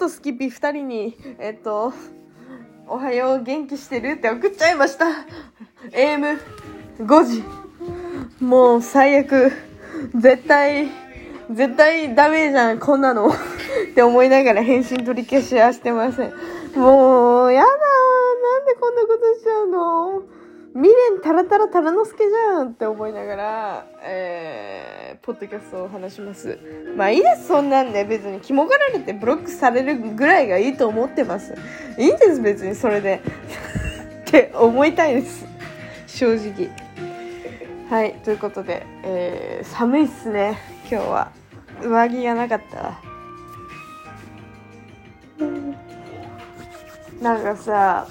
とスキピ2人に、えっと、おはよう元気してる？って送っちゃいました。AM5 時。もう最悪。絶対、絶対ダメじゃん、こんなの。って思いながら返信取り消しはしてません。もう、やだなんでこんなことしちゃうの？未練タラタラタラのすけじゃんって思いながら、えー、ポッドキャストを話します。まあいいです、そんなんで。別に肝がられてブロックされるぐらいがいいと思ってます。いいんです、別にそれで。って思いたいです。正直。はい、ということで、えー、寒いっすね、今日は。上着がなかったわ。なんかさ、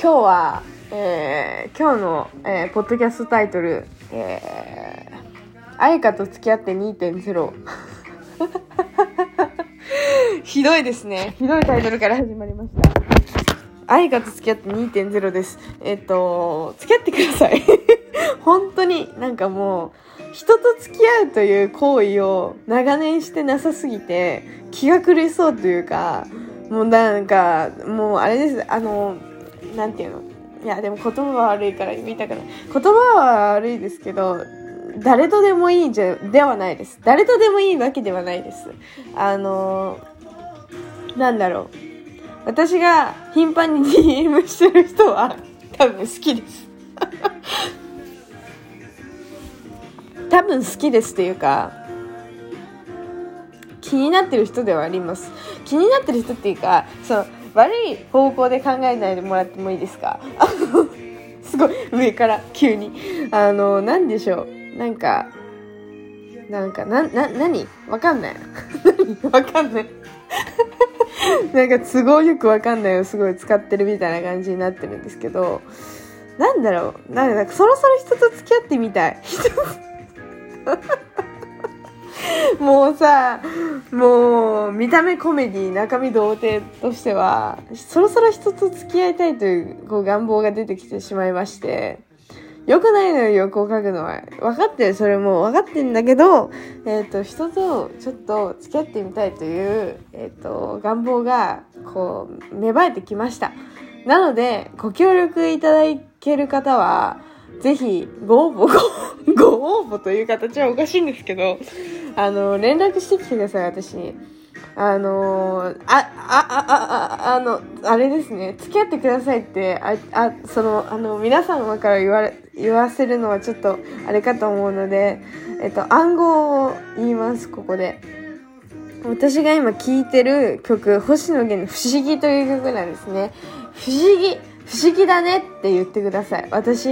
今日は、えー、今日の、えー、ポッドキャストタイトル、えー、愛花と付き合って2.0。ひどいですね。ひどいタイトルから始まりました。愛花と付き合って2.0です。えっ、と、付き合ってください。本当になんかもう、人と付き合うという行為を長年してなさすぎて、気が狂いそうというか、もうなんか、もうあれです。あの、なんていうの？いや、でも言葉は悪いから言いたくない。言葉は悪いですけど、誰とでもいいじゃ、ではないです。誰とでもいいわけではないです。あの、なんだろう。私が頻繁に DM してる人は多分好きです。多分好きですっていうか、気になってる人ではあります。気になってる人っていうか、その、悪い方向で考えないでもらってもいいですか？すごい上から急にあの何でしょうなんかなんかなな何？わかんない。わかんない。なんか都合よくわかんないをすごい使ってるみたいな感じになってるんですけどなんだろう。なんかそろそろ人と付き合ってみたい。もうさもう見た目コメディ中身童貞としてはそろそろ人と付き合いたいというこう願望が出てきてしまいまして。よくないのよ横を書くのは。分かってるそれも分かってんだけど、えーと、人とちょっと付き合ってみたいという、えーと願望がこう芽生えてきました。なのでご協力いただける方はぜひ、ご応募、ご、ご応募という形はおかしいんですけど、あの、連絡してきてください、私に。あのー、あ、あ、あ、あ、あの、あれですね、付き合ってくださいって、あ、あ、その、あの、皆様から言われ、言わせるのはちょっと、あれかと思うので、えっと、暗号を言います、ここで。私が今聴いてる曲、星野源の不思議という曲なんですね。不思議。不思議だねって言ってください。私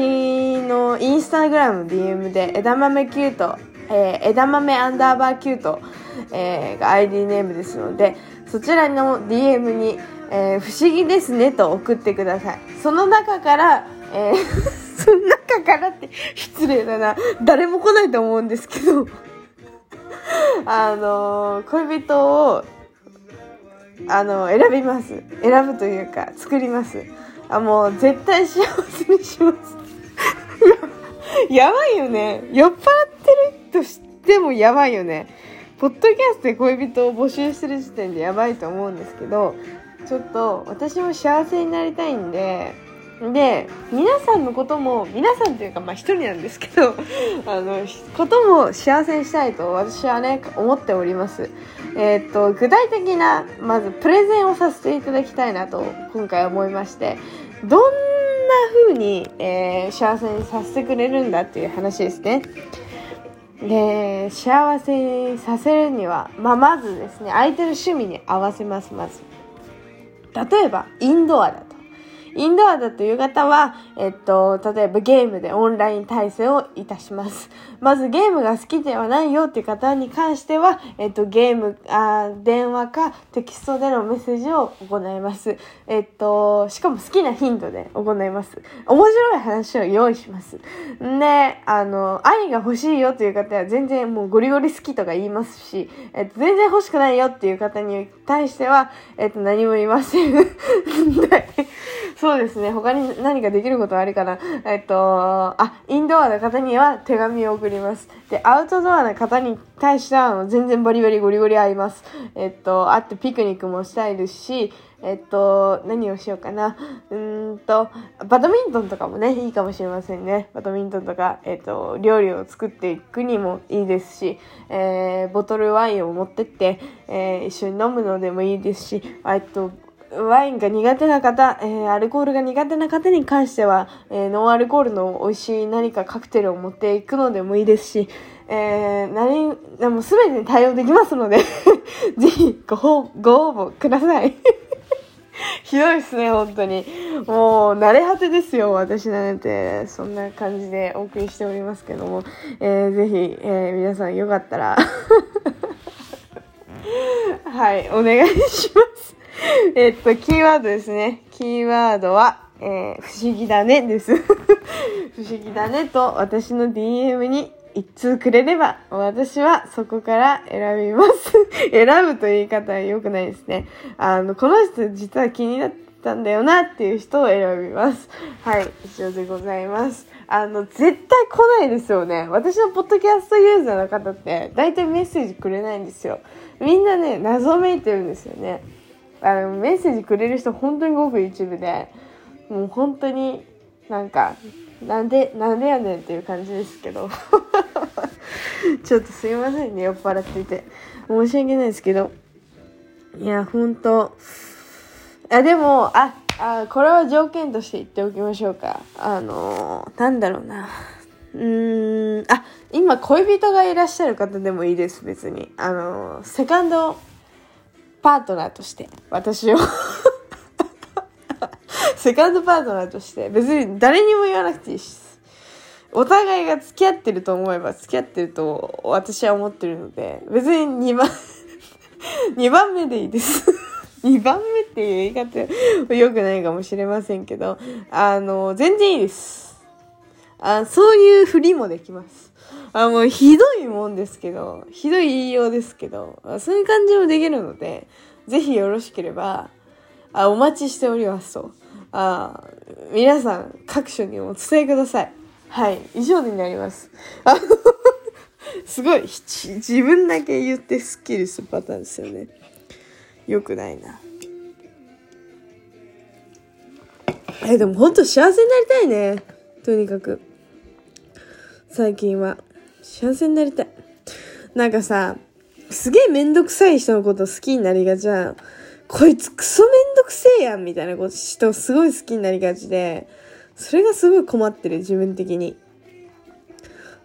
のインスタグラム DM で枝豆キュート、えー、枝豆アンダーバーキュート、えー、が ID ネームですので、そちらの DM に、えー、不思議ですねと送ってください。その中から、えーその中からって失礼だな。誰も来ないと思うんですけどあの、恋人を、あの、選びます。選ぶというか、作ります。あ、もう絶対幸せにします。やばいよね。酔っ払ってるとしてもやばいよね。ポッドキャストで恋人を募集してる時点でやばいと思うんですけど、ちょっと私も幸せになりたいんで、で、皆さんのことも、皆さんというか、まあ一人なんですけど、あの、ことも幸せにしたいと私はね、思っております。えー、っと、具体的な、まずプレゼンをさせていただきたいなと、今回思いまして、どんな風に、えー、幸せにさせてくれるんだっていう話ですね。で、幸せにさせるには、まあ、まずですね、相手の趣味に合わせます、まず。例えば、インドアだ。インドアだという方は、えっと、例えばゲームでオンライン対戦をいたします。まずゲームが好きではないよっていう方に関しては、えっと、ゲーム、あ電話かテキストでのメッセージを行います。えっと、しかも好きな頻度で行います。面白い話を用意します。で、あの、愛が欲しいよという方は全然もうゴリゴリ好きとか言いますし、えっと、全然欲しくないよっていう方に対しては、えっと、何も言いません。そうですね。他に何かできることはあるかな？えっと、あ、インドアの方には手紙を送ります。で、アウトドアの方に対しては、あの、全然バリバリゴリゴリ合います。えっと、あってピクニックもしたいですし、えっと、何をしようかな？うんと、バドミントンとかもね、いいかもしれませんね。バドミントンとか、えっと、料理を作っていくにもいいですし、えー、ボトルワインを持ってって、えー、一緒に飲むのでもいいですし、えっと、ワインが苦手な方、えー、アルコールが苦手な方に関しては、えー、ノンアルコールの美味しい何かカクテルを持っていくのでもいいですし、えー、何、でも全てに対応できますので、ぜひご応ご応募ください。ひどいですね、本当に。もう、慣れ果てですよ、私なんて。そんな感じでお送りしておりますけども、えー、ぜひ、えー、皆さんよかったら、はい、お願いします。えっと、キーワードですね。キーワードは、えー、不思議だねです。不思議だねと私の DM に一通くれれば、私はそこから選びます。選ぶという言い方は良くないですね。あの、この人実は気になったんだよなっていう人を選びます。はい、以上でございます。あの、絶対来ないですよね。私のポッドキャストユーザーの方って、大体メッセージくれないんですよ。みんなね、謎めいてるんですよね。あの、メッセージくれる人本当にごく一部で、もう本当になんか、なんで、なんでやねんっていう感じですけど。ちょっとすいませんね、酔っ払っていて。申し訳ないですけど。いや、ほんと。あ、でも、あ、あ、これは条件として言っておきましょうか。あのー、なんだろうな。うーん、あ、今恋人がいらっしゃる方でもいいです、別に。あのー、セカンドパートナーとして、私を。セカンドパートナーとして、別に誰にも言わなくていいし。お互いが付き合ってると思えば付き合ってると私は思ってるので、別に2番、2番目でいいです。2番目っていう言い方良くないかもしれませんけど、あの、全然いいです。あそういうふりもできます。あもうひどいもんですけど、ひどい言いようですけど、そういう感じもできるので、ぜひよろしければ、あお待ちしておりますと。あ皆さん各所にお伝えください。はい、以上になります。あの すごい、自分だけ言ってスッキリするパターンですよね。よくないな。え、でも本当幸せになりたいね。とにかく。最近は。幸せになりたい。なんかさ、すげえめんどくさい人のこと好きになりがちゃん。こいつクソめんどくせえやんみたいなこと人すごい好きになりがちで、それがすごい困ってる、自分的に。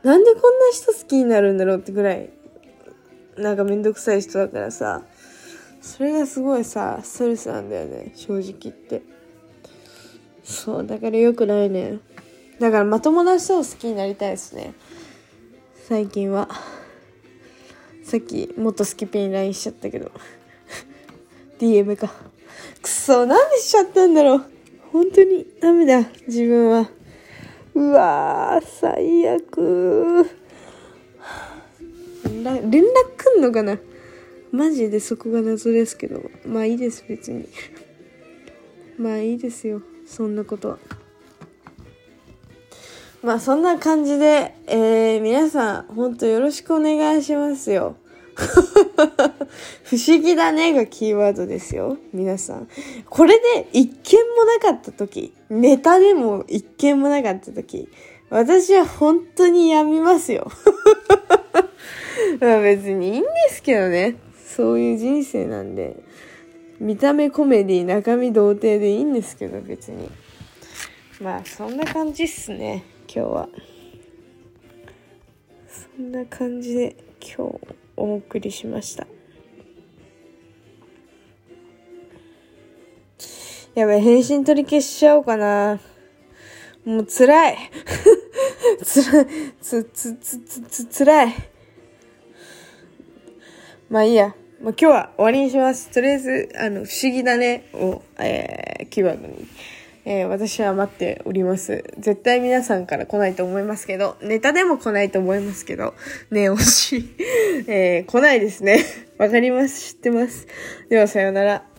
なんでこんな人好きになるんだろうってぐらい、なんかめんどくさい人だからさ、それがすごいさ、ストレスなんだよね、正直言って。そう、だから良くないね。だからまともな人を好きになりたいですね。最近は。さっき、もっとスキピン LINE しちゃったけど。DM か。くそ、なんでしちゃったんだろう。本当にダメだ、自分は。うわー、最悪。連絡くんのかなマジでそこが謎ですけど。まあいいです、別に。まあいいですよ、そんなことは。まあそんな感じで、えー、皆さん、ほんとよろしくお願いしますよ。不思議だねがキーワードですよ。皆さん。これで一件もなかった時、ネタでも一件もなかった時、私は本当にやみますよ。まあ別にいいんですけどね。そういう人生なんで。見た目コメディ、中身童貞でいいんですけど、別に。まあそんな感じっすね、今日は。そんな感じで今日お送りしました。やばい、返信取り消しちゃおうかな。もう辛い。つら、つ、つ、つ、つ、つ、辛い。まあいいや。まあ、今日は終わりにします。とりあえず、あの、不思議だねを、えー、キーワードに、えー、私は待っております。絶対皆さんから来ないと思いますけど、ネタでも来ないと思いますけど、ね、惜しい。えー、来ないですね。わかります。知ってます。では、さようなら。